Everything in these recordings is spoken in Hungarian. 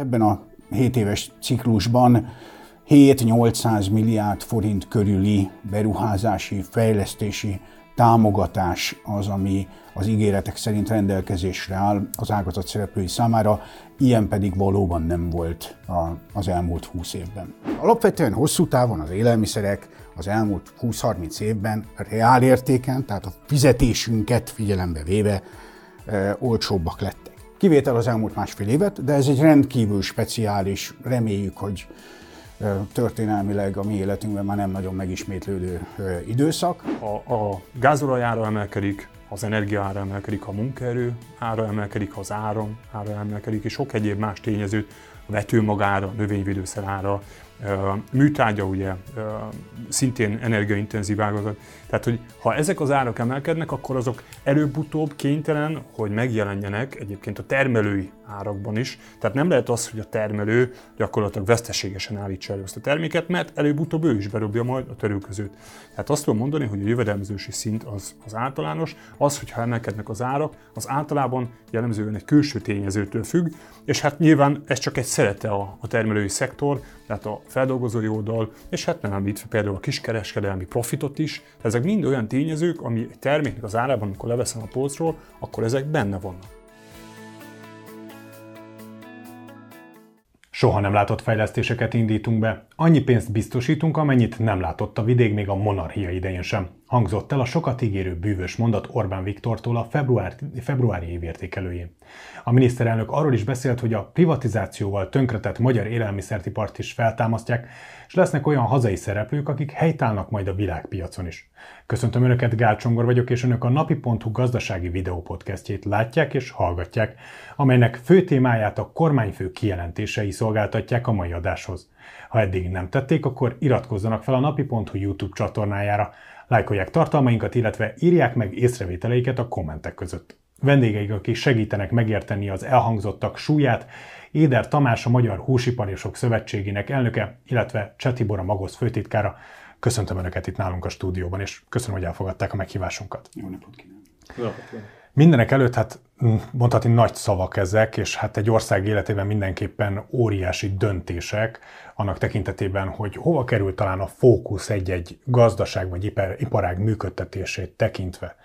Ebben a 7 éves ciklusban 7-800 milliárd forint körüli beruházási, fejlesztési támogatás az, ami az ígéretek szerint rendelkezésre áll az ágazat szereplői számára, ilyen pedig valóban nem volt az elmúlt 20 évben. Alapvetően hosszú távon az élelmiszerek az elmúlt 20-30 évben reál értéken, tehát a fizetésünket figyelembe véve e, olcsóbbak lettek. Kivétel az elmúlt másfél évet, de ez egy rendkívül speciális, reméljük, hogy történelmileg a mi életünkben már nem nagyon megismétlődő időszak. A, a gázolaj emelkedik, az energia ára emelkedik, a munkaerő ára emelkedik, az áram ára emelkedik, és sok egyéb más tényezőt, a vetőmagára, növényvédőszer ára, műtárgya ugye szintén energiaintenzív ágazat. Tehát, hogy ha ezek az árak emelkednek, akkor azok előbb-utóbb kénytelen, hogy megjelenjenek egyébként a termelői árakban is. Tehát nem lehet az, hogy a termelő gyakorlatilag veszteségesen állítsa elő ezt a terméket, mert előbb-utóbb ő is berobja majd a törőközőt. Tehát azt tudom mondani, hogy a jövedelmezősi szint az, az általános, az, hogyha emelkednek az árak, az általában jellemzően egy külső tényezőtől függ, és hát nyilván ez csak egy szerete a, a termelői szektor, tehát a feldolgozói oldal, és hát nem említve például a kiskereskedelmi profitot is. Ezek mind olyan tényezők, ami egy terméknek az árában, amikor leveszem a polcról, akkor ezek benne vannak. Soha nem látott fejlesztéseket indítunk be. Annyi pénzt biztosítunk, amennyit nem látott a vidék még a monarchia idején sem. Hangzott el a sokat ígérő bűvös mondat Orbán Viktortól a február, februári évértékelőjén. A miniszterelnök arról is beszélt, hogy a privatizációval tönkretett magyar élelmiszertipart is feltámasztják, és lesznek olyan hazai szereplők, akik helytállnak majd a világpiacon is. Köszöntöm Önöket, Gál Csongor vagyok, és Önök a napi.hu gazdasági videópodcastjét látják és hallgatják, amelynek fő témáját a kormányfő kijelentései szolgáltatják a mai adáshoz. Ha eddig nem tették, akkor iratkozzanak fel a napi.hu YouTube csatornájára, lájkolják tartalmainkat, illetve írják meg észrevételeiket a kommentek között. Vendégeik, akik segítenek megérteni az elhangzottak súlyát, Éder Tamás, a Magyar Húsiparosok Szövetségének elnöke, illetve Csetibor a Magosz főtitkára. Köszöntöm Önöket itt nálunk a stúdióban, és köszönöm, hogy elfogadták a meghívásunkat. Jó napot kívánok! Jó napot kívánok! Mindenek előtt hát mm, mondhatni nagy szavak ezek, és hát egy ország életében mindenképpen óriási döntések annak tekintetében, hogy hova kerül talán a fókusz egy-egy gazdaság vagy iparág működtetését tekintve.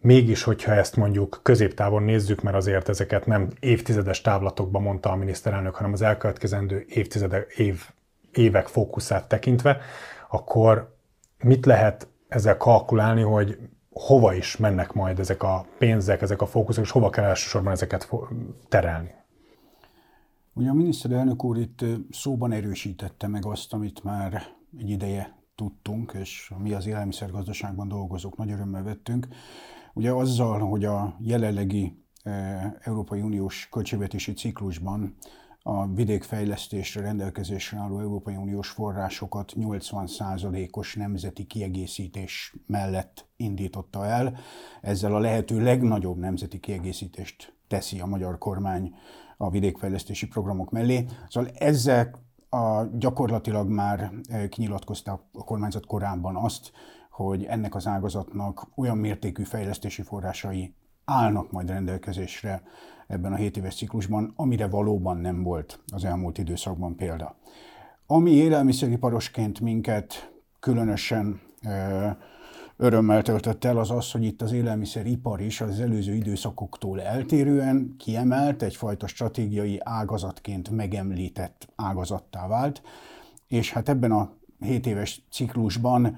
Mégis, hogyha ezt mondjuk középtávon nézzük, mert azért ezeket nem évtizedes távlatokban mondta a miniszterelnök, hanem az elkövetkezendő évtizedek, év, évek fókuszát tekintve, akkor mit lehet ezzel kalkulálni, hogy hova is mennek majd ezek a pénzek, ezek a fókuszok, és hova kell elsősorban ezeket terelni? Ugye a miniszterelnök úr itt szóban erősítette meg azt, amit már egy ideje tudtunk, és mi az élelmiszergazdaságban dolgozók nagy örömmel vettünk, Ugye azzal, hogy a jelenlegi Európai Uniós költségvetési ciklusban a vidékfejlesztésre rendelkezésre álló Európai Uniós forrásokat 80%-os nemzeti kiegészítés mellett indította el. Ezzel a lehető legnagyobb nemzeti kiegészítést teszi a magyar kormány a vidékfejlesztési programok mellé. Szóval ezzel a, gyakorlatilag már kinyilatkozta a kormányzat korábban azt, hogy ennek az ágazatnak olyan mértékű fejlesztési forrásai állnak majd rendelkezésre ebben a 7 éves ciklusban, amire valóban nem volt az elmúlt időszakban példa. Ami élelmiszeriparosként minket különösen örömmel töltött el, az az, hogy itt az élelmiszeripar is az előző időszakoktól eltérően kiemelt, egyfajta stratégiai ágazatként megemlített ágazattá vált, és hát ebben a 7 éves ciklusban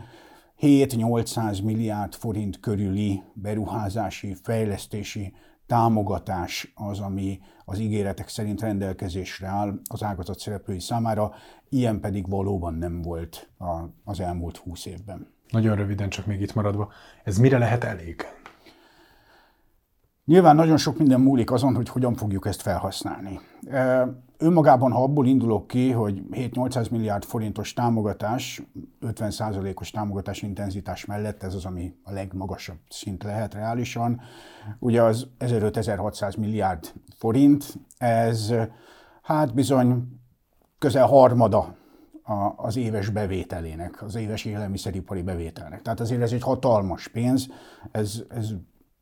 7-800 milliárd forint körüli beruházási, fejlesztési támogatás az, ami az ígéretek szerint rendelkezésre áll az ágazat szereplői számára, ilyen pedig valóban nem volt az elmúlt 20 évben. Nagyon röviden, csak még itt maradva. Ez mire lehet elég? Nyilván nagyon sok minden múlik azon, hogy hogyan fogjuk ezt felhasználni. Önmagában, ha abból indulok ki, hogy 7-800 milliárd forintos támogatás, 50%-os támogatás intenzitás mellett, ez az, ami a legmagasabb szint lehet reálisan, ugye az 1500-1600 milliárd forint, ez hát bizony közel harmada az éves bevételének, az éves élelmiszeripari bevételnek. Tehát azért ez egy hatalmas pénz, ez, ez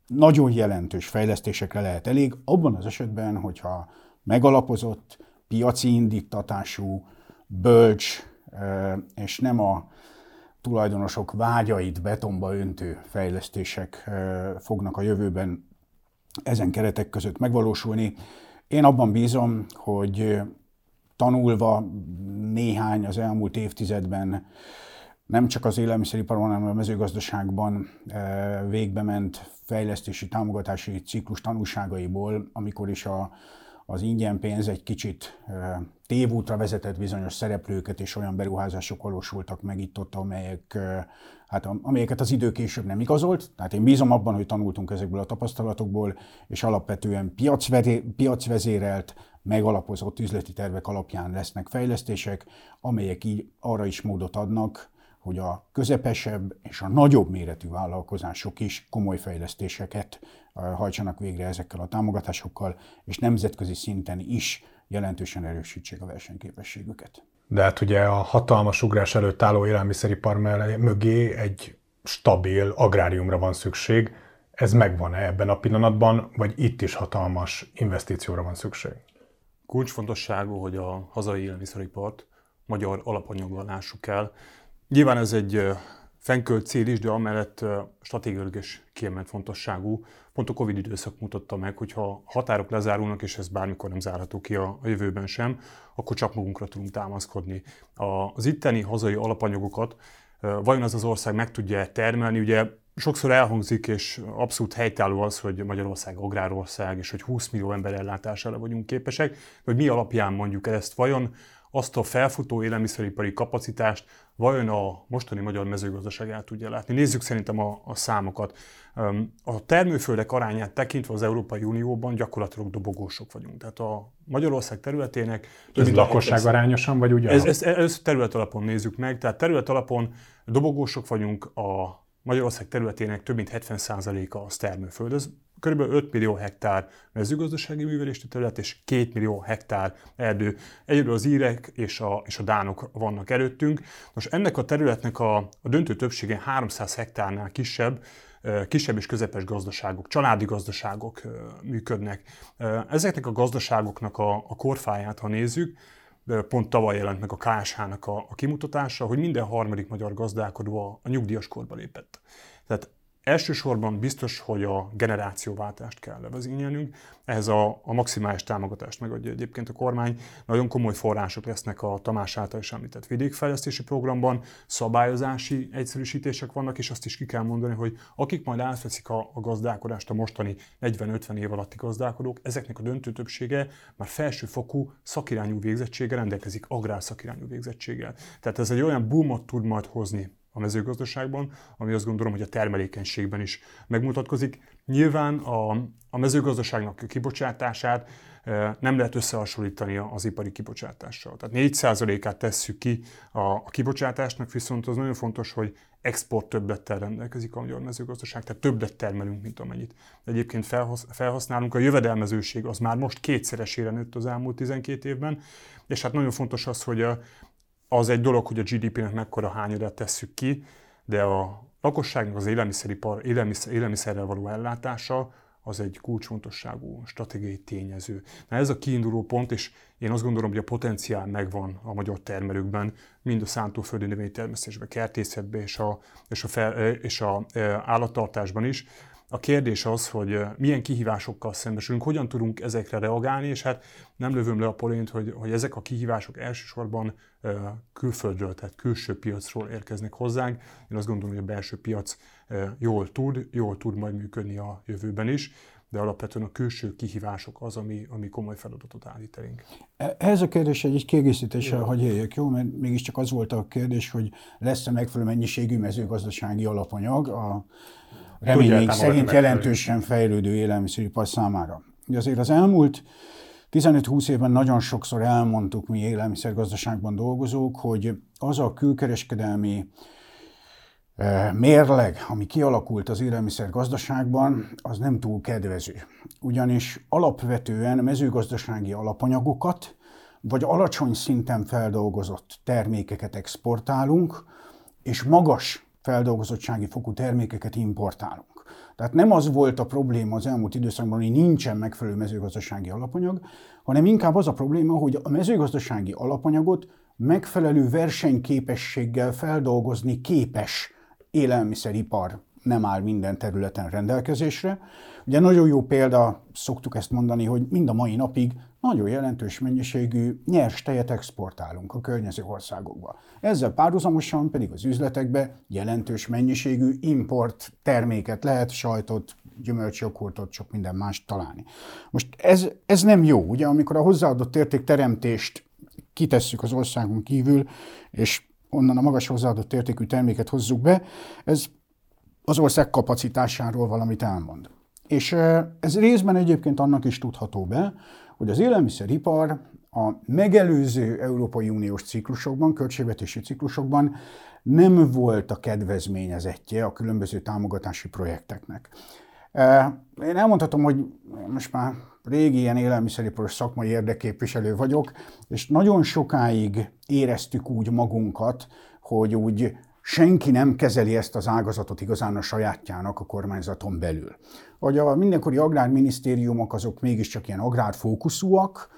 nagyon jelentős fejlesztésekre lehet elég, abban az esetben, hogyha megalapozott, piaci indítatású, bölcs, és nem a tulajdonosok vágyait betonba öntő fejlesztések fognak a jövőben ezen keretek között megvalósulni. Én abban bízom, hogy tanulva néhány az elmúlt évtizedben nem csak az élelmiszeriparban, hanem a mezőgazdaságban végbe ment fejlesztési támogatási ciklus tanulságaiból, amikor is a az ingyen pénz egy kicsit tévútra vezetett bizonyos szereplőket, és olyan beruházások valósultak meg itt-ott, amelyek, hát, amelyeket az idő később nem igazolt. Tehát én bízom abban, hogy tanultunk ezekből a tapasztalatokból, és alapvetően piacvezérelt, megalapozott üzleti tervek alapján lesznek fejlesztések, amelyek így arra is módot adnak, hogy a közepesebb és a nagyobb méretű vállalkozások is komoly fejlesztéseket hajtsanak végre ezekkel a támogatásokkal, és nemzetközi szinten is jelentősen erősítsék a versenyképességüket. De hát ugye a hatalmas ugrás előtt álló élelmiszeripar mögé egy stabil agráriumra van szükség. Ez megvan-e ebben a pillanatban, vagy itt is hatalmas investícióra van szükség? Kulcsfontosságú, hogy a hazai élelmiszeripart magyar alapanyaggal lássuk el. Nyilván ez egy fenkölt cél is, de amellett stratégiailag is kiemelt fontosságú. Pont a Covid időszak mutatta meg, hogy ha határok lezárulnak, és ez bármikor nem zárható ki a, a jövőben sem, akkor csak magunkra tudunk támaszkodni. Az itteni hazai alapanyagokat vajon az az ország meg tudja termelni? Ugye sokszor elhangzik, és abszolút helytálló az, hogy Magyarország agrárország, és hogy 20 millió ember ellátására vagyunk képesek, hogy mi alapján mondjuk ezt vajon azt a felfutó élelmiszeripari kapacitást vajon a mostani magyar mezőgazdaság el tudja látni. Nézzük szerintem a, a számokat. A termőföldek arányát tekintve az Európai Unióban gyakorlatilag dobogósok vagyunk. Tehát a Magyarország területének... Ez lakosság arányosan, vagy ugyanaz? Ez, ez, ez terület alapon nézzük meg. Tehát terület alapon dobogósok vagyunk, a Magyarország területének több mint 70%-a az termőföld. Ez kb. 5 millió hektár mezőgazdasági művelési terület és 2 millió hektár erdő. Egyedül az írek és a, és a dánok vannak előttünk. Most ennek a területnek a, a döntő többsége 300 hektárnál kisebb, kisebb és közepes gazdaságok, családi gazdaságok működnek. Ezeknek a gazdaságoknak a, a korfáját, ha nézzük, pont tavaly jelent meg a KSH-nak a, a kimutatása, hogy minden harmadik magyar gazdálkodó a, a nyugdíjas korba lépett. Tehát Elsősorban biztos, hogy a generációváltást kell levezényelnünk, ehhez a, a maximális támogatást megadja egyébként a kormány. Nagyon komoly források lesznek a Tamás által is említett vidékfejlesztési programban, szabályozási egyszerűsítések vannak, és azt is ki kell mondani, hogy akik majd átveszik a, a gazdálkodást, a mostani 40-50 év alatti gazdálkodók, ezeknek a döntő többsége már felsőfokú szakirányú végzettséggel rendelkezik, agrárszakirányú végzettséggel. Tehát ez egy olyan boomot tud majd hozni a mezőgazdaságban, ami azt gondolom, hogy a termelékenységben is megmutatkozik. Nyilván a, a mezőgazdaságnak a kibocsátását e, nem lehet összehasonlítani az ipari kibocsátással. Tehát 4%-át tesszük ki a, a kibocsátásnak, viszont az nagyon fontos, hogy export többlettel rendelkezik a magyar mezőgazdaság, tehát többet termelünk, mint amennyit egyébként felhasználunk. A jövedelmezőség az már most kétszeresére nőtt az elmúlt 12 évben, és hát nagyon fontos az, hogy a, az egy dolog, hogy a GDP-nek mekkora hányadát tesszük ki, de a lakosságnak az élelmiszeripar, élelmiszer, élelmiszerrel való ellátása az egy kulcsfontosságú stratégiai tényező. Na ez a kiinduló pont, és én azt gondolom, hogy a potenciál megvan a magyar termelőkben, mind a szántóföldi növénytermesztésben, kertészetben és a, és a, fel, és a e, állattartásban is. A kérdés az, hogy milyen kihívásokkal szembesülünk, hogyan tudunk ezekre reagálni, és hát nem lövöm le a polént, hogy, hogy ezek a kihívások elsősorban külföldről, tehát külső piacról érkeznek hozzánk. Én azt gondolom, hogy a belső piac jól tud, jól tud majd működni a jövőben is, de alapvetően a külső kihívások az, ami, ami komoly feladatot állít elénk. E, ez a kérdés egy kiegészítéssel, hogy éljek, jó? Mert mégiscsak az volt a kérdés, hogy lesz-e megfelelő mennyiségű mezőgazdasági alapanyag a reményeink szerint jelentősen fejlődő élelmiszeripar számára. Ugye azért az elmúlt 15-20 évben nagyon sokszor elmondtuk mi élelmiszergazdaságban dolgozók, hogy az a külkereskedelmi eh, mérleg, ami kialakult az élelmiszergazdaságban, az nem túl kedvező. Ugyanis alapvetően mezőgazdasági alapanyagokat, vagy alacsony szinten feldolgozott termékeket exportálunk, és magas feldolgozottsági fokú termékeket importálunk. Tehát nem az volt a probléma az elmúlt időszakban, hogy nincsen megfelelő mezőgazdasági alapanyag, hanem inkább az a probléma, hogy a mezőgazdasági alapanyagot megfelelő versenyképességgel feldolgozni képes élelmiszeripar nem áll minden területen rendelkezésre. Ugye nagyon jó példa, szoktuk ezt mondani, hogy mind a mai napig nagyon jelentős mennyiségű nyers tejet exportálunk a környező országokba. Ezzel párhuzamosan pedig az üzletekbe jelentős mennyiségű import terméket lehet, sajtot, gyümölcsjoghurtot, sok minden más találni. Most ez, ez nem jó, ugye, amikor a hozzáadott érték teremtést kitesszük az országon kívül, és onnan a magas hozzáadott értékű terméket hozzuk be, ez az ország kapacitásáról valamit elmond. És ez részben egyébként annak is tudható be, hogy az élelmiszeripar a megelőző Európai Uniós ciklusokban, költségvetési ciklusokban nem volt a kedvezményezettje a különböző támogatási projekteknek. Én elmondhatom, hogy most már régi ilyen élelmiszeriparos szakmai érdekképviselő vagyok, és nagyon sokáig éreztük úgy magunkat, hogy úgy senki nem kezeli ezt az ágazatot igazán a sajátjának a kormányzaton belül. Hogy a mindenkori agrárminisztériumok azok mégiscsak ilyen agrárfókuszúak,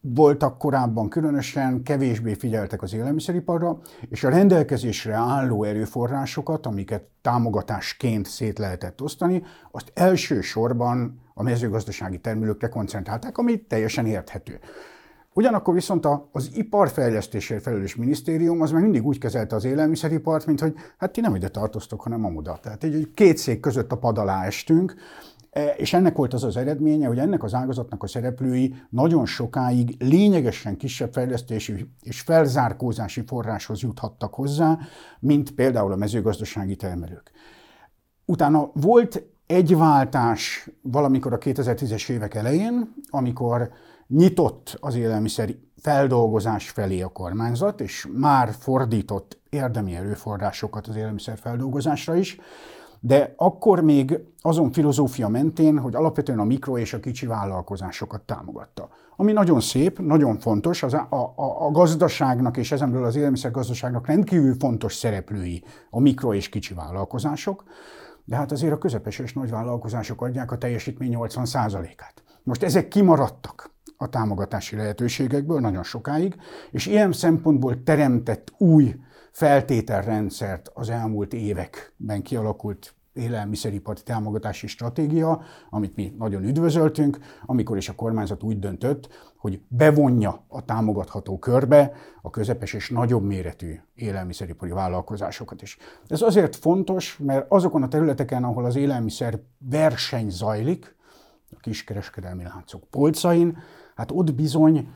voltak korábban különösen, kevésbé figyeltek az élelmiszeriparra, és a rendelkezésre álló erőforrásokat, amiket támogatásként szét lehetett osztani, azt elsősorban a mezőgazdasági termelőkre koncentrálták, ami teljesen érthető. Ugyanakkor viszont az iparfejlesztésért felelős minisztérium az már mindig úgy kezelte az élelmiszeripart, mint hogy hát ti nem ide tartoztok, hanem amoda. Tehát egy két szék között a pad alá estünk, e, és ennek volt az az eredménye, hogy ennek az ágazatnak a szereplői nagyon sokáig lényegesen kisebb fejlesztési és felzárkózási forráshoz juthattak hozzá, mint például a mezőgazdasági termelők. Utána volt egy váltás valamikor a 2010-es évek elején, amikor nyitott az élelmiszer feldolgozás felé a kormányzat, és már fordított érdemi erőforrásokat az élelmiszer feldolgozásra is, de akkor még azon filozófia mentén, hogy alapvetően a mikro és a kicsi vállalkozásokat támogatta. Ami nagyon szép, nagyon fontos, az a, a, a gazdaságnak és ezenből az élelmiszergazdaságnak rendkívül fontos szereplői a mikro és kicsi vállalkozások, de hát azért a közepes és nagy vállalkozások adják a teljesítmény 80%-át. Most ezek kimaradtak a támogatási lehetőségekből nagyon sokáig, és ilyen szempontból teremtett új feltételrendszert az elmúlt években kialakult élelmiszeripari támogatási stratégia, amit mi nagyon üdvözöltünk, amikor is a kormányzat úgy döntött, hogy bevonja a támogatható körbe a közepes és nagyobb méretű élelmiszeripari vállalkozásokat is. Ez azért fontos, mert azokon a területeken, ahol az élelmiszer verseny zajlik, a kiskereskedelmi láncok polcain, hát ott bizony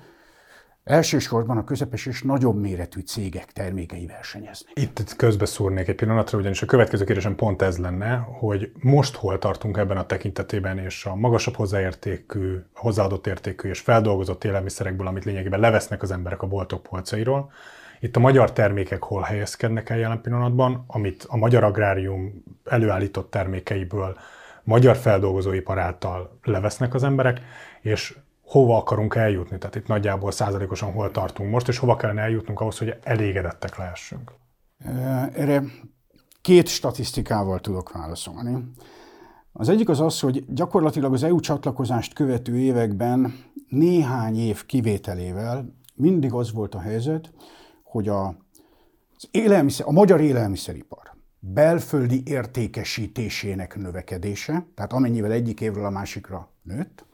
Elsősorban a közepes és nagyobb méretű cégek termékei versenyeznek. Itt közbeszúrnék egy pillanatra, ugyanis a következő kérdésem pont ez lenne, hogy most hol tartunk ebben a tekintetében, és a magasabb hozzáértékű, hozzáadott értékű és feldolgozott élelmiszerekből, amit lényegében levesznek az emberek a boltok polcairól, itt a magyar termékek hol helyezkednek el jelen pillanatban, amit a magyar agrárium előállított termékeiből magyar feldolgozóipar által levesznek az emberek, és hova akarunk eljutni. Tehát itt nagyjából százalékosan hol tartunk most, és hova kellene eljutnunk ahhoz, hogy elégedettek lehessünk. Erre két statisztikával tudok válaszolni. Az egyik az az, hogy gyakorlatilag az EU csatlakozást követő években néhány év kivételével mindig az volt a helyzet, hogy a, az élelmiszer, a magyar élelmiszeripar belföldi értékesítésének növekedése, tehát amennyivel egyik évről a másikra nőtt,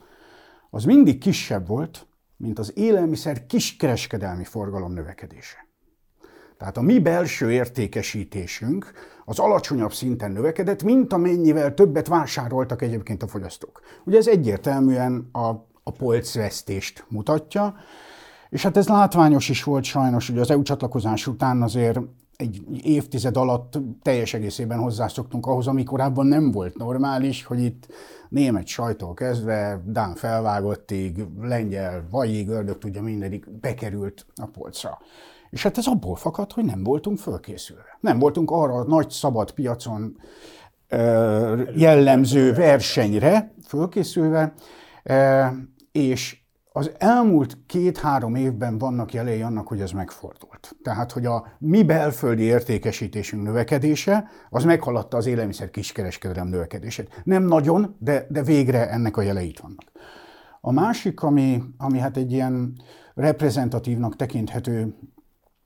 az mindig kisebb volt, mint az élelmiszer kiskereskedelmi forgalom növekedése. Tehát a mi belső értékesítésünk az alacsonyabb szinten növekedett, mint amennyivel többet vásároltak egyébként a fogyasztók. Ugye ez egyértelműen a, a polcvesztést mutatja, és hát ez látványos is volt sajnos, hogy az EU csatlakozás után azért egy évtized alatt teljes egészében hozzászoktunk ahhoz, ami korábban nem volt normális, hogy itt német sajtól kezdve, Dán felvágottig, lengyel, vajig, ördög tudja mindenik bekerült a polcra. És hát ez abból fakad, hogy nem voltunk fölkészülve. Nem voltunk arra a nagy szabad piacon jellemző versenyre fölkészülve, és az elmúlt két-három évben vannak jelei annak, hogy ez megfordult. Tehát, hogy a mi belföldi értékesítésünk növekedése, az meghaladta az élelmiszer kiskereskedelem növekedését. Nem nagyon, de, de végre ennek a jelei itt vannak. A másik, ami, ami hát egy ilyen reprezentatívnak tekinthető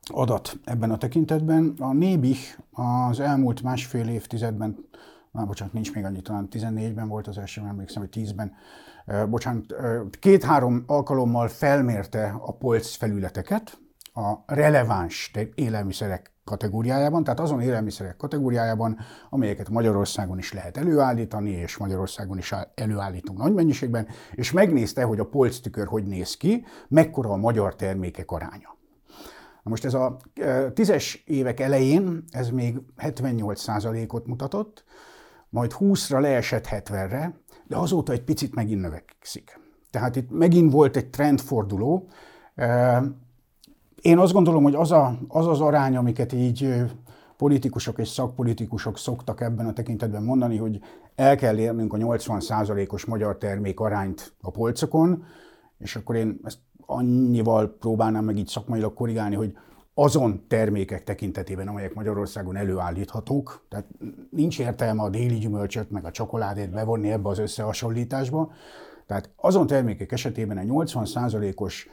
adat ebben a tekintetben, a Nébih az elmúlt másfél évtizedben, már bocsánat, nincs még annyi, talán 14-ben volt az első, emlékszem, hogy 10-ben, bocsánat, két-három alkalommal felmérte a polc felületeket a releváns élelmiszerek kategóriájában, tehát azon élelmiszerek kategóriájában, amelyeket Magyarországon is lehet előállítani, és Magyarországon is előállítunk nagy mennyiségben, és megnézte, hogy a polctükör hogy néz ki, mekkora a magyar termékek aránya. Na most ez a tízes évek elején ez még 78%-ot mutatott, majd 20-ra leesett 70-re, de azóta egy picit megint növekszik. Tehát itt megint volt egy trendforduló. Én azt gondolom, hogy az, a, az az arány, amiket így politikusok és szakpolitikusok szoktak ebben a tekintetben mondani, hogy el kell érnünk a 80%-os magyar termék arányt a polcokon, és akkor én ezt annyival próbálnám meg így szakmailag korrigálni, hogy azon termékek tekintetében, amelyek Magyarországon előállíthatók, tehát nincs értelme a déli gyümölcsöt meg a csokoládét bevonni ebbe az összehasonlításba, tehát azon termékek esetében egy 80%-os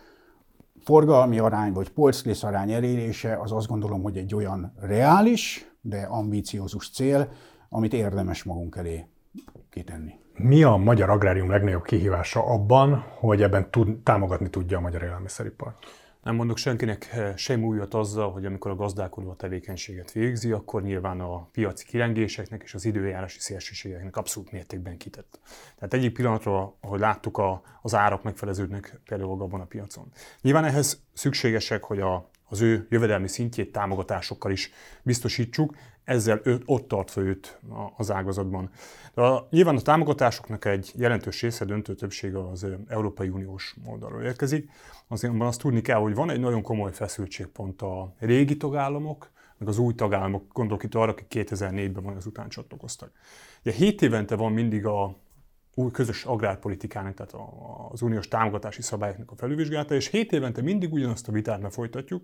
forgalmi arány vagy polcrész arány elérése az azt gondolom, hogy egy olyan reális, de ambíciózus cél, amit érdemes magunk elé kitenni. Mi a magyar agrárium legnagyobb kihívása abban, hogy ebben tud, támogatni tudja a magyar élelmiszeripar? Nem mondok senkinek eh, sem újat azzal, hogy amikor a gazdálkodó a tevékenységet végzi, akkor nyilván a piaci kilengéseknek és az időjárási szélsőségeknek abszolút mértékben kitett. Tehát egyik pillanatra, ahogy láttuk, az árak megfeleződnek például abban a piacon. Nyilván ehhez szükségesek, hogy a, az ő jövedelmi szintjét támogatásokkal is biztosítsuk, ezzel ő, ott tartva őt az ágazatban. De a, nyilván a támogatásoknak egy jelentős része, döntő többsége az Európai Uniós oldalról érkezik. Azért azt tudni kell, hogy van egy nagyon komoly feszültségpont a régi tagállamok, meg az új tagállamok, gondolok itt arra, akik 2004-ben majd az után csatlakoztak. Ugye 7 évente van mindig a új közös agrárpolitikának, tehát az uniós támogatási szabályoknak a felülvizsgálata, és 7 évente mindig ugyanazt a vitát folytatjuk,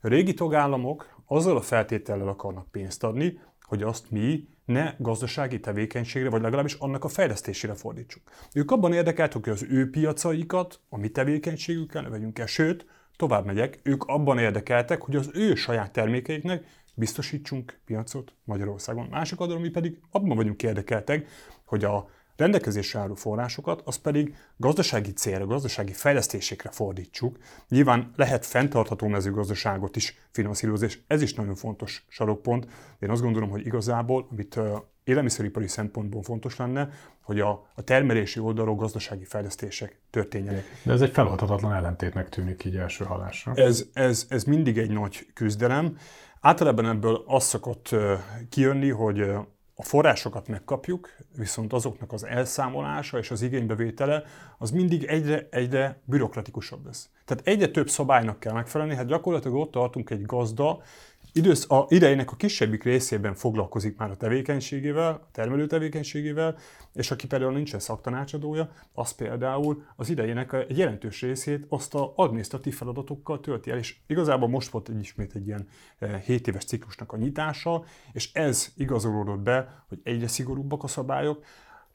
a régi tagállamok azzal a feltétellel akarnak pénzt adni, hogy azt mi ne gazdasági tevékenységre, vagy legalábbis annak a fejlesztésére fordítsuk. Ők abban érdekeltek, hogy az ő piacaikat a mi tevékenységükkel ne vegyünk el, sőt, tovább megyek, ők abban érdekeltek, hogy az ő saját termékeiknek biztosítsunk piacot Magyarországon. Másik oldalon mi pedig abban vagyunk érdekeltek, hogy a rendelkezésre álló forrásokat, az pedig gazdasági célra, gazdasági fejlesztésekre fordítsuk. Nyilván lehet fenntartható mezőgazdaságot is finanszírozni, és ez is nagyon fontos sarokpont. Én azt gondolom, hogy igazából, amit élelmiszeripari szempontból fontos lenne, hogy a, a termelési oldalról gazdasági fejlesztések történjenek. De ez egy feladhatatlan ellentétnek tűnik így első hallásra. Ez, ez, ez mindig egy nagy küzdelem. Általában ebből az szokott kijönni, hogy a forrásokat megkapjuk, viszont azoknak az elszámolása és az igénybevétele az mindig egyre, egyre bürokratikusabb lesz. Tehát egyre több szabálynak kell megfelelni, hát gyakorlatilag ott tartunk egy gazda, idősz, a idejének a kisebbik részében foglalkozik már a tevékenységével, a termelő tevékenységével, és aki például nincsen szaktanácsadója, az például az idejének egy jelentős részét azt a adminisztratív feladatokkal tölti el, és igazából most volt egy, ismét egy ilyen 7 eh, éves ciklusnak a nyitása, és ez igazolódott be, hogy egyre szigorúbbak a szabályok,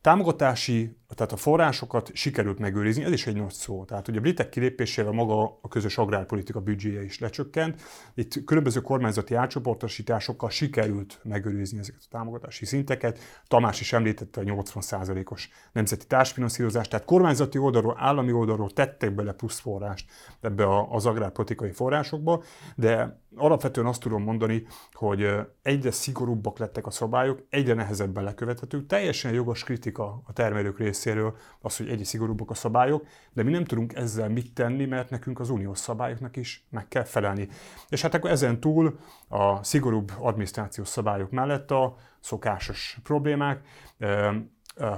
támogatási, tehát a forrásokat sikerült megőrizni, ez is egy nagy szó. Tehát ugye a britek kilépésével maga a közös agrárpolitika büdzséje is lecsökkent. Itt különböző kormányzati átcsoportosításokkal sikerült megőrizni ezeket a támogatási szinteket. Tamás is említette a 80%-os nemzeti társfinanszírozást, tehát kormányzati oldalról, állami oldalról tettek bele plusz forrást ebbe az agrárpolitikai forrásokba, de alapvetően azt tudom mondani, hogy egyre szigorúbbak lettek a szabályok, egyre nehezebben lekövethetők. Teljesen jogos kritika a termelők részéről az, hogy egyre szigorúbbak a szabályok, de mi nem tudunk ezzel mit tenni, mert nekünk az uniós szabályoknak is meg kell felelni. És hát akkor ezen túl a szigorúbb adminisztrációs szabályok mellett a szokásos problémák,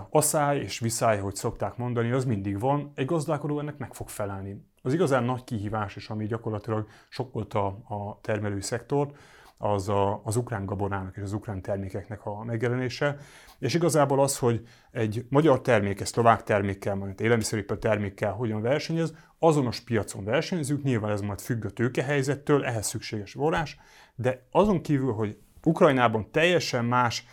asszály és viszály, hogy szokták mondani, az mindig van, egy gazdálkodó ennek meg fog felelni. Az igazán nagy kihívás, és ami gyakorlatilag sokkolta a termelői szektort, az a, az ukrán gabonának és az ukrán termékeknek a megjelenése. És igazából az, hogy egy magyar termék, egy szlovák termékkel, majd élelmiszeripar termékkel hogyan versenyez, azonos piacon versenyzünk, nyilván ez majd függ a tőkehelyzettől, ehhez szükséges forrás, de azon kívül, hogy Ukrajnában teljesen más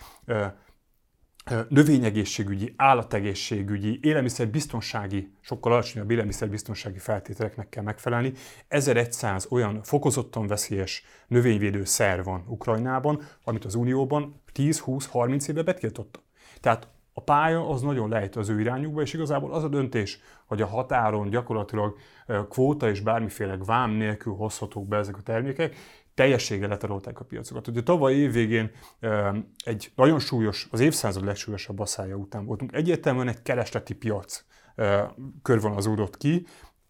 növényegészségügyi, állategészségügyi, élelmiszerbiztonsági, sokkal alacsonyabb élelmiszerbiztonsági feltételeknek kell megfelelni. 1100 olyan fokozottan veszélyes növényvédő szer van Ukrajnában, amit az Unióban 10-20-30 éve betiltottak. Tehát a pálya az nagyon lejt az ő irányukba, és igazából az a döntés, hogy a határon gyakorlatilag kvóta és bármiféle vám nélkül hozhatók be ezek a termékek, teljességgel letarolták a piacokat. Ugye tavaly év végén egy nagyon súlyos, az évszázad legsúlyosabb asszája után voltunk. Egyértelműen egy keresleti piac körvonalazódott ki,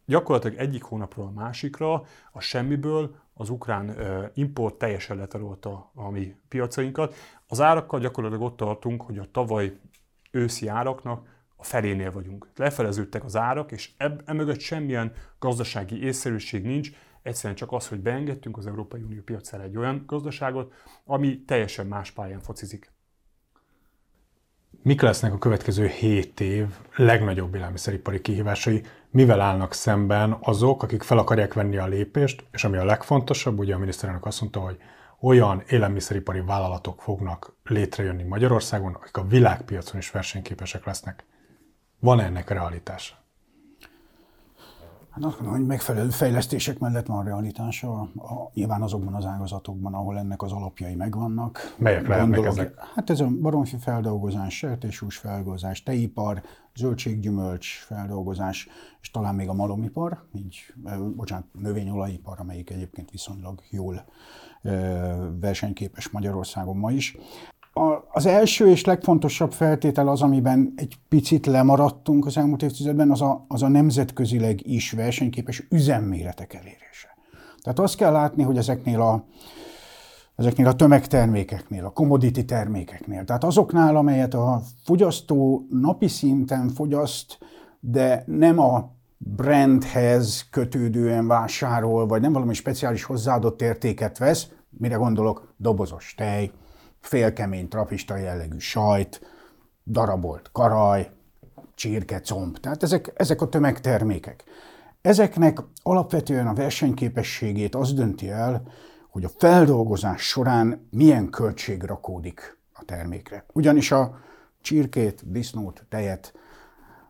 gyakorlatilag egyik hónapról a másikra a semmiből az ukrán import teljesen letarolta a mi piacainkat. Az árakkal gyakorlatilag ott tartunk, hogy a tavaly őszi áraknak a felénél vagyunk. Lefeleződtek az árak, és emögött semmilyen gazdasági észszerűség nincs, Egyszerűen csak az, hogy beengedtünk az Európai Unió piacára egy olyan gazdaságot, ami teljesen más pályán focizik. Mik lesznek a következő 7 év legnagyobb élelmiszeripari kihívásai? Mivel állnak szemben azok, akik fel akarják venni a lépést, és ami a legfontosabb, ugye a miniszterelnök azt mondta, hogy olyan élelmiszeripari vállalatok fognak létrejönni Magyarországon, akik a világpiacon is versenyképesek lesznek. Van -e ennek realitása? Hát azt gondolom, hogy megfelelő fejlesztések mellett van realitása, a, a, nyilván azokban az ágazatokban, ahol ennek az alapjai megvannak. Melyek lehetnek ezek? Hát ez a baromfi feldolgozás, sertéshús feldolgozás, teipar, zöldséggyümölcs feldolgozás, és talán még a malomipar, így, bocsánat, növényolajipar, amelyik egyébként viszonylag jól versenyképes Magyarországon ma is. Az első és legfontosabb feltétel az, amiben egy picit lemaradtunk az elmúlt évtizedben, az a, az a nemzetközileg is versenyképes üzemméretek elérése. Tehát azt kell látni, hogy ezeknél a, ezeknél a tömegtermékeknél, a commodity termékeknél, tehát azoknál, amelyet a fogyasztó napi szinten fogyaszt, de nem a brandhez kötődően vásárol, vagy nem valami speciális hozzáadott értéket vesz, mire gondolok, dobozos tej, félkemény trapista jellegű sajt, darabolt karaj, csirke, comb. Tehát ezek, ezek a tömegtermékek. Ezeknek alapvetően a versenyképességét az dönti el, hogy a feldolgozás során milyen költség rakódik a termékre. Ugyanis a csirkét, disznót, tejet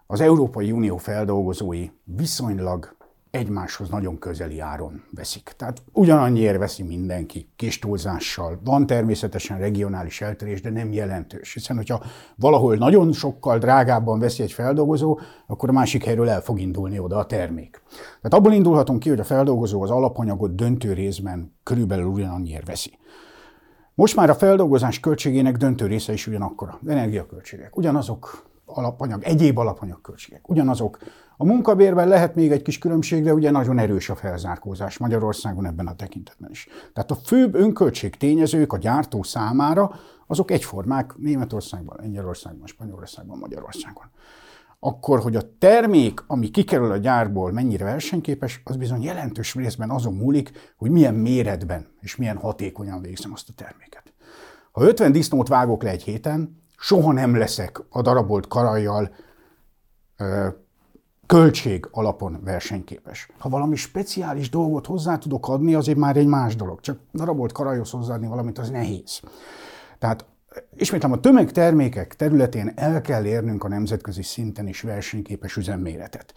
az Európai Unió feldolgozói viszonylag egymáshoz nagyon közeli áron veszik. Tehát ugyanannyiért veszi mindenki, kis túlzással. Van természetesen regionális eltérés, de nem jelentős. Hiszen, hogyha valahol nagyon sokkal drágábban veszi egy feldolgozó, akkor a másik helyről el fog indulni oda a termék. Tehát abból indulhatunk ki, hogy a feldolgozó az alapanyagot döntő részben körülbelül ugyanannyiért veszi. Most már a feldolgozás költségének döntő része is ugyanakkora. Energiaköltségek, ugyanazok alapanyag, egyéb alapanyagköltségek, ugyanazok a munkabérben lehet még egy kis különbség, de ugye nagyon erős a felzárkózás Magyarországon ebben a tekintetben is. Tehát a főbb önköltség tényezők a gyártó számára azok egyformák Németországban, Lengyelországban, Spanyolországban, Magyarországon. Akkor, hogy a termék, ami kikerül a gyárból, mennyire versenyképes, az bizony jelentős részben azon múlik, hogy milyen méretben és milyen hatékonyan végzem azt a terméket. Ha 50 disznót vágok le egy héten, soha nem leszek a darabolt karajjal költség alapon versenyképes. Ha valami speciális dolgot hozzá tudok adni, azért már egy más dolog. Csak darabolt karajhoz hozzáadni valamit, az nehéz. Tehát ismétlem, a tömegtermékek területén el kell érnünk a nemzetközi szinten is versenyképes üzemméretet.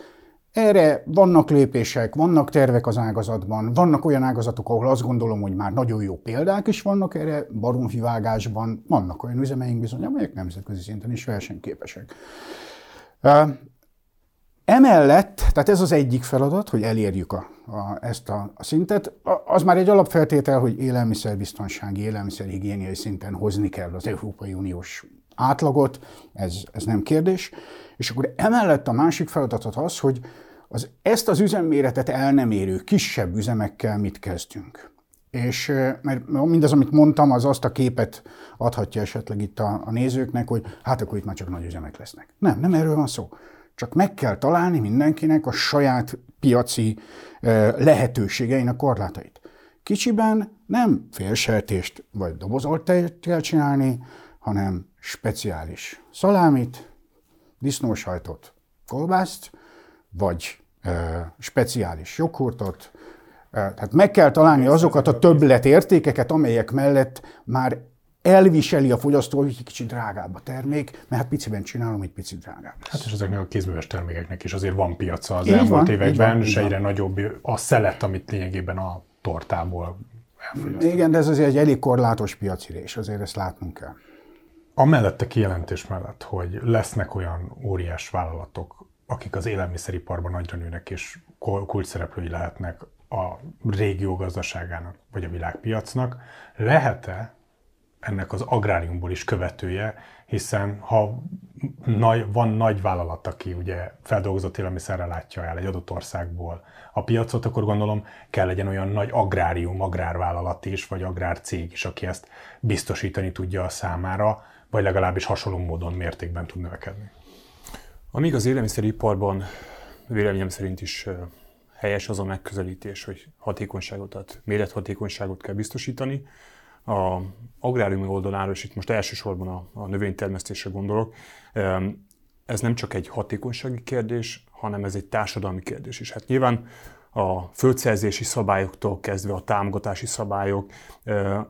Erre vannak lépések, vannak tervek az ágazatban, vannak olyan ágazatok, ahol azt gondolom, hogy már nagyon jó példák is vannak erre, baromfivágásban vannak olyan üzemeink bizony, amelyek nemzetközi szinten is versenyképesek. Emellett, tehát ez az egyik feladat, hogy elérjük a, a, ezt a, a szintet, az már egy alapfeltétel, hogy élelmiszerbiztonsági, élelmiszerhigiéniai szinten hozni kell az Európai Uniós átlagot, ez, ez nem kérdés. És akkor emellett a másik feladat az, hogy az, ezt az üzemméretet el nem érő kisebb üzemekkel mit kezdünk. És mert mindaz, amit mondtam, az azt a képet adhatja esetleg itt a, a nézőknek, hogy hát akkor itt már csak nagy üzemek lesznek. Nem, nem erről van szó. Csak meg kell találni mindenkinek a saját piaci lehetőségeinek korlátait. Kicsiben nem félsertést vagy dobozolt kell csinálni, hanem speciális szalámit, disznósajtot, kolbászt, vagy speciális joghurtot. Tehát meg kell találni azokat a többlet értékeket, amelyek mellett már elviseli a fogyasztó, hogy egy kicsit drágább a termék, mert hát piciben csinálom, egy picit drágább. Hát és ezeknek a kézműves termékeknek is azért van piaca az így elmúlt van, években, és egyre nagyobb a szelet, amit lényegében a tortából Igen, de ez azért egy elég korlátos piaci rés, azért ezt látnunk kell. A mellette kijelentés mellett, hogy lesznek olyan óriás vállalatok, akik az élelmiszeriparban nagyra nőnek és kulcs szereplői lehetnek a régió gazdaságának vagy a világpiacnak, lehet-e ennek az agráriumból is követője, hiszen ha nagy, van nagy vállalat, aki ugye feldolgozott élelmiszerrel látja el egy adott országból a piacot, akkor gondolom kell legyen olyan nagy agrárium, agrárvállalat is, vagy agrárcég is, aki ezt biztosítani tudja a számára, vagy legalábbis hasonló módon mértékben tud növekedni. Amíg az élelmiszeriparban véleményem szerint is helyes az a megközelítés, hogy hatékonyságot, tehát mérethatékonyságot kell biztosítani, a agráriumi oldaláról, és itt most elsősorban a, a növénytermesztésre gondolok, ez nem csak egy hatékonysági kérdés, hanem ez egy társadalmi kérdés is. Hát nyilván a földszerzési szabályoktól kezdve a támogatási szabályok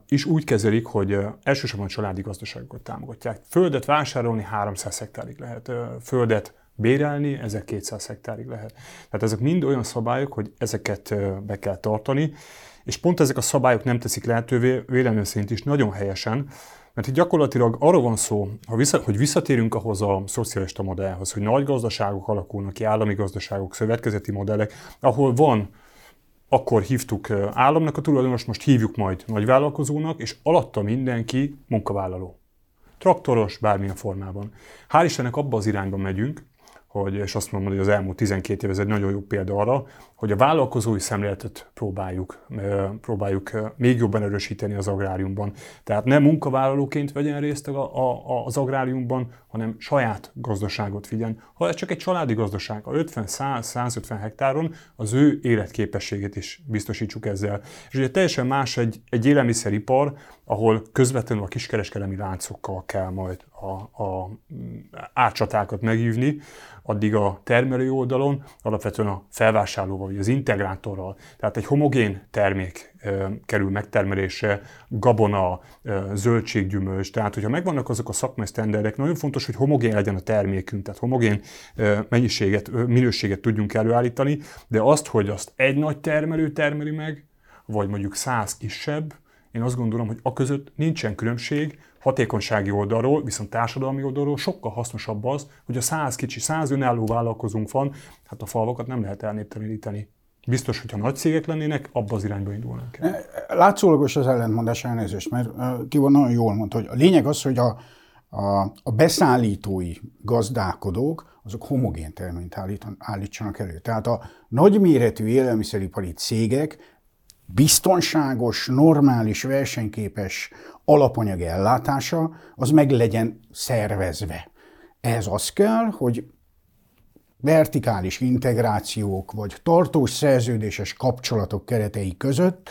is úgy kezelik, hogy elsősorban a családi gazdaságokat támogatják. Földet vásárolni 300 hektárig lehet, földet bérelni, ezek 200 hektárig lehet. Tehát ezek mind olyan szabályok, hogy ezeket be kell tartani, és pont ezek a szabályok nem teszik lehetővé, véleményem szerint is nagyon helyesen, mert itt gyakorlatilag arról van szó, ha vissza, hogy visszatérünk ahhoz a szocialista modellhez, hogy nagy gazdaságok alakulnak ki, állami gazdaságok, szövetkezeti modellek, ahol van, akkor hívtuk államnak a tulajdonos, most hívjuk majd nagyvállalkozónak, és alatta mindenki munkavállaló. Traktoros, bármilyen formában. Hál' Istennek abba az irányba megyünk, hogy, és azt mondom, hogy az elmúlt 12 év ez egy nagyon jó példa arra, hogy a vállalkozói szemléletet próbáljuk, próbáljuk még jobban erősíteni az agráriumban. Tehát nem munkavállalóként vegyen részt a, a, az agráriumban, hanem saját gazdaságot figyeljen. Ha ez csak egy családi gazdaság, a 50-100-150 hektáron az ő életképességét is biztosítsuk ezzel. És ugye teljesen más egy, egy élelmiszeripar, ahol közvetlenül a kiskereskedelmi láncokkal kell majd a, a átcsatákat megívni, addig a termelő oldalon alapvetően a felvásárlóval, vagy az integrátorral, tehát egy homogén termék kerül megtermelésre, gabona, zöldséggyümölcs, tehát hogyha megvannak azok a szakmai sztenderek, nagyon fontos, hogy homogén legyen a termékünk, tehát homogén mennyiséget, minőséget tudjunk előállítani, de azt, hogy azt egy nagy termelő termeli meg, vagy mondjuk száz kisebb, én azt gondolom, hogy a között nincsen különbség, hatékonysági oldalról, viszont társadalmi oldalról sokkal hasznosabb az, hogy a száz kicsi, száz önálló vállalkozónk van, hát a falvakat nem lehet elnépteleníteni. Biztos, hogyha nagy cégek lennének, abba az irányba indulnánk. Látszólagos az ellentmondás elnézést, mert van nagyon jól mondta, hogy a lényeg az, hogy a, a, a beszállítói gazdálkodók, azok homogén terményt állítsanak elő. Tehát a nagyméretű élelmiszeripari cégek biztonságos, normális, versenyképes alapanyag ellátása, az meg legyen szervezve. Ez az kell, hogy vertikális integrációk vagy tartós szerződéses kapcsolatok keretei között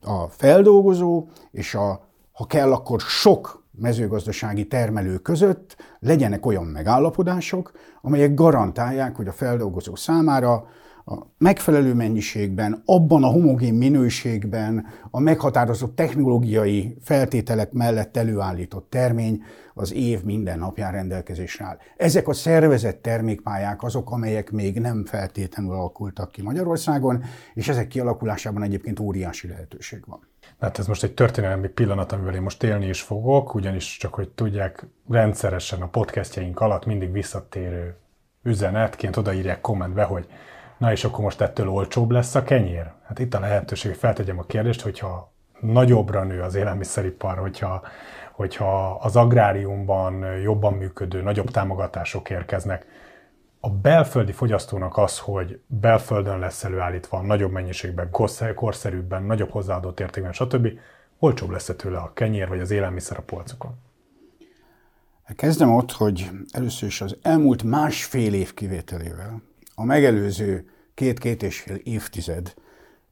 a feldolgozó és a, ha kell, akkor sok mezőgazdasági termelő között legyenek olyan megállapodások, amelyek garantálják, hogy a feldolgozó számára a megfelelő mennyiségben, abban a homogén minőségben, a meghatározott technológiai feltételek mellett előállított termény az év minden napján rendelkezésre áll. Ezek a szervezett termékpályák azok, amelyek még nem feltétlenül alakultak ki Magyarországon, és ezek kialakulásában egyébként óriási lehetőség van. Hát ez most egy történelmi pillanat, amivel én most élni is fogok, ugyanis csak, hogy tudják, rendszeresen a podcastjaink alatt mindig visszatérő üzenetként odaírják kommentbe, hogy na és akkor most ettől olcsóbb lesz a kenyér? Hát itt a lehetőség, hogy feltegyem a kérdést, hogyha nagyobbra nő az élelmiszeripar, hogyha, hogyha az agráriumban jobban működő, nagyobb támogatások érkeznek, a belföldi fogyasztónak az, hogy belföldön lesz előállítva nagyobb mennyiségben, korszerűbben, nagyobb hozzáadott értékben, stb. olcsóbb lesz -e tőle a kenyér vagy az élelmiszer a polcokon? Kezdem ott, hogy először is az elmúlt másfél év kivételével a megelőző két-két és fél évtized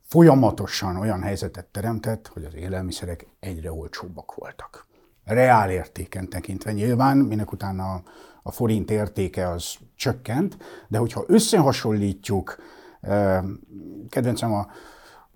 folyamatosan olyan helyzetet teremtett, hogy az élelmiszerek egyre olcsóbbak voltak. Reál értéken tekintve nyilván, minek utána a, forint értéke az csökkent, de hogyha összehasonlítjuk, eh, kedvencem a,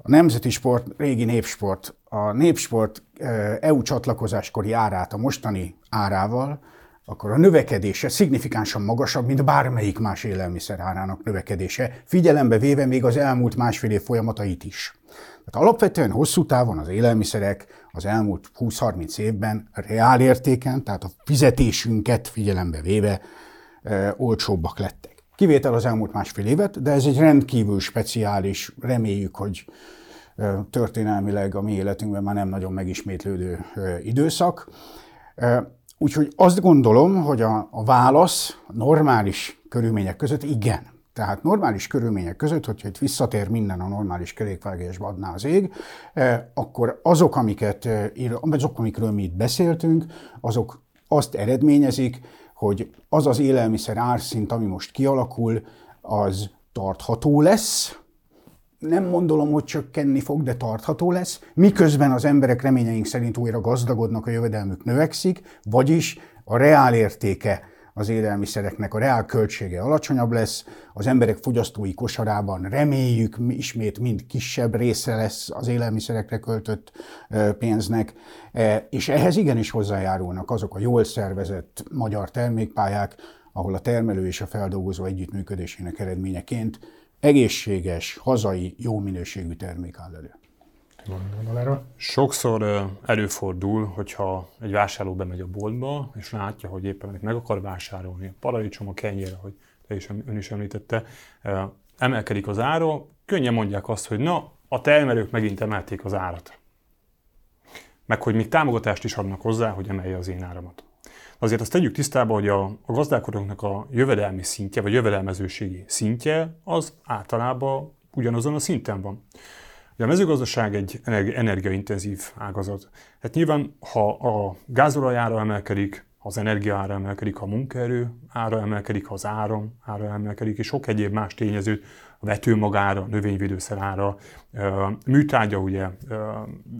nemzeti sport, régi népsport, a népsport eh, EU csatlakozáskori árát a mostani árával, akkor a növekedése szignifikánsan magasabb, mint bármelyik más élelmiszer árának növekedése, figyelembe véve még az elmúlt másfél év folyamatait is. Tehát alapvetően hosszú távon az élelmiszerek az elmúlt 20-30 évben reál értéken, tehát a fizetésünket figyelembe véve e, olcsóbbak lettek. Kivétel az elmúlt másfél évet, de ez egy rendkívül speciális, reméljük, hogy e, történelmileg a mi életünkben már nem nagyon megismétlődő e, időszak. Úgyhogy azt gondolom, hogy a, a válasz normális körülmények között igen. Tehát normális körülmények között, hogyha itt visszatér minden a normális kerékvágásba adná az ég, eh, akkor azok, amiket, eh, azok, amikről mi itt beszéltünk, azok azt eredményezik, hogy az az élelmiszer árszint, ami most kialakul, az tartható lesz, nem mondom, hogy csökkenni fog, de tartható lesz, miközben az emberek reményeink szerint újra gazdagodnak, a jövedelmük növekszik, vagyis a reál értéke az élelmiszereknek, a reál költsége alacsonyabb lesz, az emberek fogyasztói kosarában reméljük ismét mind kisebb része lesz az élelmiszerekre költött pénznek, e, és ehhez igenis hozzájárulnak azok a jól szervezett magyar termékpályák, ahol a termelő és a feldolgozó együttműködésének eredményeként egészséges, hazai, jó minőségű termék áll elő. Sokszor előfordul, hogyha egy vásárló bemegy a boltba, és látja, hogy éppen meg akar vásárolni, a paradicsom, a kenyér, hogy te is, ön is említette, emelkedik az ára, könnyen mondják azt, hogy na, a termelők megint emelték az árat. Meg hogy még támogatást is adnak hozzá, hogy emelje az én áramat. Azért azt tegyük tisztába, hogy a, a gazdálkodóknak a jövedelmi szintje, vagy jövedelmezőségi szintje, az általában ugyanazon a szinten van. Ugye a mezőgazdaság egy energiaintenzív ágazat. Hát nyilván, ha a gázolaj ára emelkedik, az energia ára emelkedik, a munkaerő ára emelkedik, az áram ára emelkedik, és sok egyéb más tényezőt a vetőmagára, növényvédőszer ára, műtrágya ugye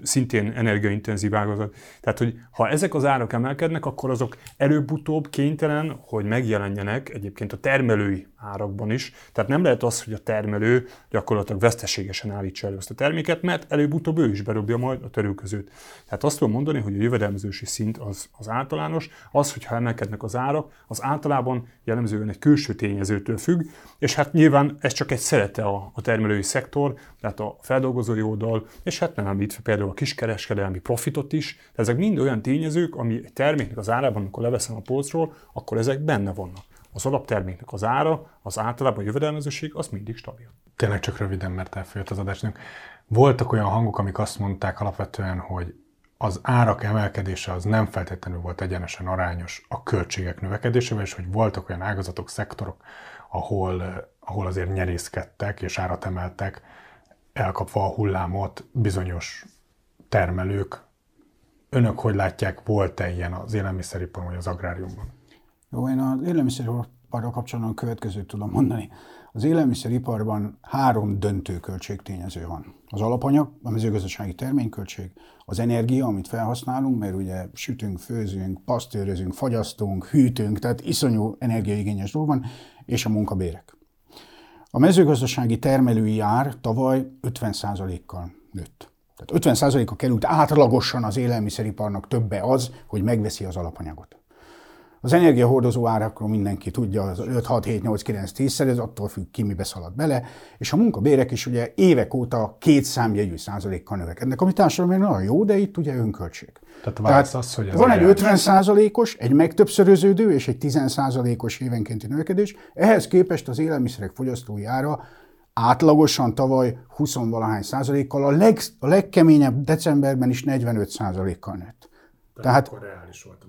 szintén energiaintenzív ágazat. Tehát, hogy ha ezek az árak emelkednek, akkor azok előbb-utóbb kénytelen, hogy megjelenjenek egyébként a termelői árakban is. Tehát nem lehet az, hogy a termelő gyakorlatilag veszteségesen állítsa elő ezt a terméket, mert előbb-utóbb ő is berobja majd a törülközőt. Tehát azt tudom mondani, hogy a jövedelmezősi szint az, az általános, az, hogyha emelkednek az árak, az általában jellemzően egy külső tényezőtől függ, és hát nyilván ez csak egy szerete a, a termelői szektor, tehát a feldolgozói oldal, és hát nem említve például a kiskereskedelmi profitot is. Tehát ezek mind olyan tényezők, ami egy terméknek az árában, amikor leveszem a polcról, akkor ezek benne vannak. Az alapterméknek az ára, az általában a jövedelmezőség, az mindig stabil. Tényleg csak röviden, mert elfolyott az adásnak. Voltak olyan hangok, amik azt mondták alapvetően, hogy az árak emelkedése az nem feltétlenül volt egyenesen arányos a költségek növekedésével, és hogy voltak olyan ágazatok, szektorok, ahol, ahol azért nyerészkedtek és árat emeltek, elkapva a hullámot bizonyos termelők. Önök hogy látják, volt-e ilyen az élelmiszeriparban vagy az agráriumban? Jó, én az élelmiszeriparral kapcsolatban a következőt tudom mondani. Az élelmiszeriparban három döntő költségtényező van. Az alapanyag, a mezőgazdasági terményköltség, az energia, amit felhasználunk, mert ugye sütünk, főzünk, pasztőrözünk, fagyasztunk, hűtünk, tehát iszonyú energiaigényes dolog van, és a munkabérek. A mezőgazdasági termelői ár tavaly 50%-kal nőtt. Tehát 50%-a került átlagosan az élelmiszeriparnak többe az, hogy megveszi az alapanyagot. Az energiahordozó árakról mindenki tudja, az 5, 6, 7, 8, 9, 10 ez attól függ ki, mibe szalad bele, és a munkabérek is ugye évek óta két számjegyű százalékkal növekednek, ami társadalmi nagyon jó, de itt ugye önköltség. Tehát, Tehát az, hogy van egy 50 százalékos, egy megtöbbszöröződő és egy 10 százalékos évenkénti növekedés, ehhez képest az élelmiszerek fogyasztói ára átlagosan tavaly 20-valahány százalékkal, a, leg, a legkeményebb decemberben is 45 százalékkal nőtt. Tehát, Tehát akkor reális volt a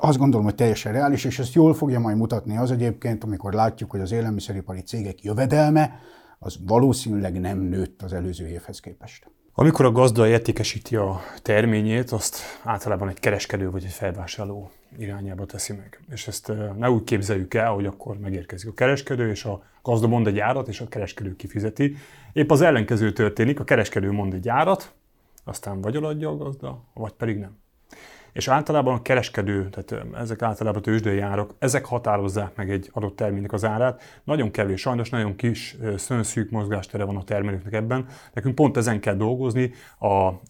azt gondolom, hogy teljesen reális, és ezt jól fogja majd mutatni az egyébként, amikor látjuk, hogy az élelmiszeripari cégek jövedelme az valószínűleg nem nőtt az előző évhez képest. Amikor a gazda értékesíti a terményét, azt általában egy kereskedő vagy egy felvásárló irányába teszi meg. És ezt ne úgy képzeljük el, hogy akkor megérkezik a kereskedő, és a gazda mond egy árat, és a kereskedő kifizeti. Épp az ellenkező történik, a kereskedő mond egy árat, aztán vagy eladja a gazda, vagy pedig nem. És általában a kereskedő, tehát ezek általában tőzsdei árak, ezek határozzák meg egy adott terméknek az árát. Nagyon kevés, sajnos nagyon kis, szűk mozgástere van a termelőknek ebben. Nekünk pont ezen kell dolgozni, a,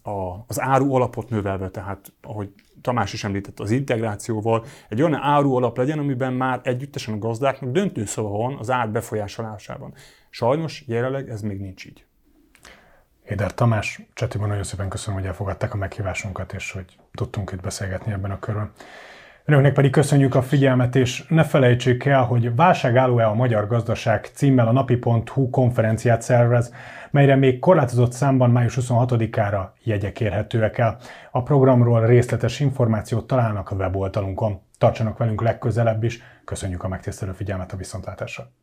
a, az áru alapot növelve, tehát ahogy Tamás is említett, az integrációval, egy olyan áru alap legyen, amiben már együttesen a gazdáknak döntő szava van az ár befolyásolásában. Sajnos jelenleg ez még nincs így. Éder Tamás, Csatibor, nagyon szépen köszönöm, hogy elfogadták a meghívásunkat, és hogy tudtunk itt beszélgetni ebben a körben. Önöknek pedig köszönjük a figyelmet, és ne felejtsék el, hogy Válságálló-e a magyar gazdaság címmel a napi.hu konferenciát szervez, melyre még korlátozott számban május 26-ára jegyek érhetőek el. A programról részletes információt találnak a weboldalunkon. Tartsanak velünk legközelebb is, köszönjük a megtisztelő figyelmet a viszontlátásra!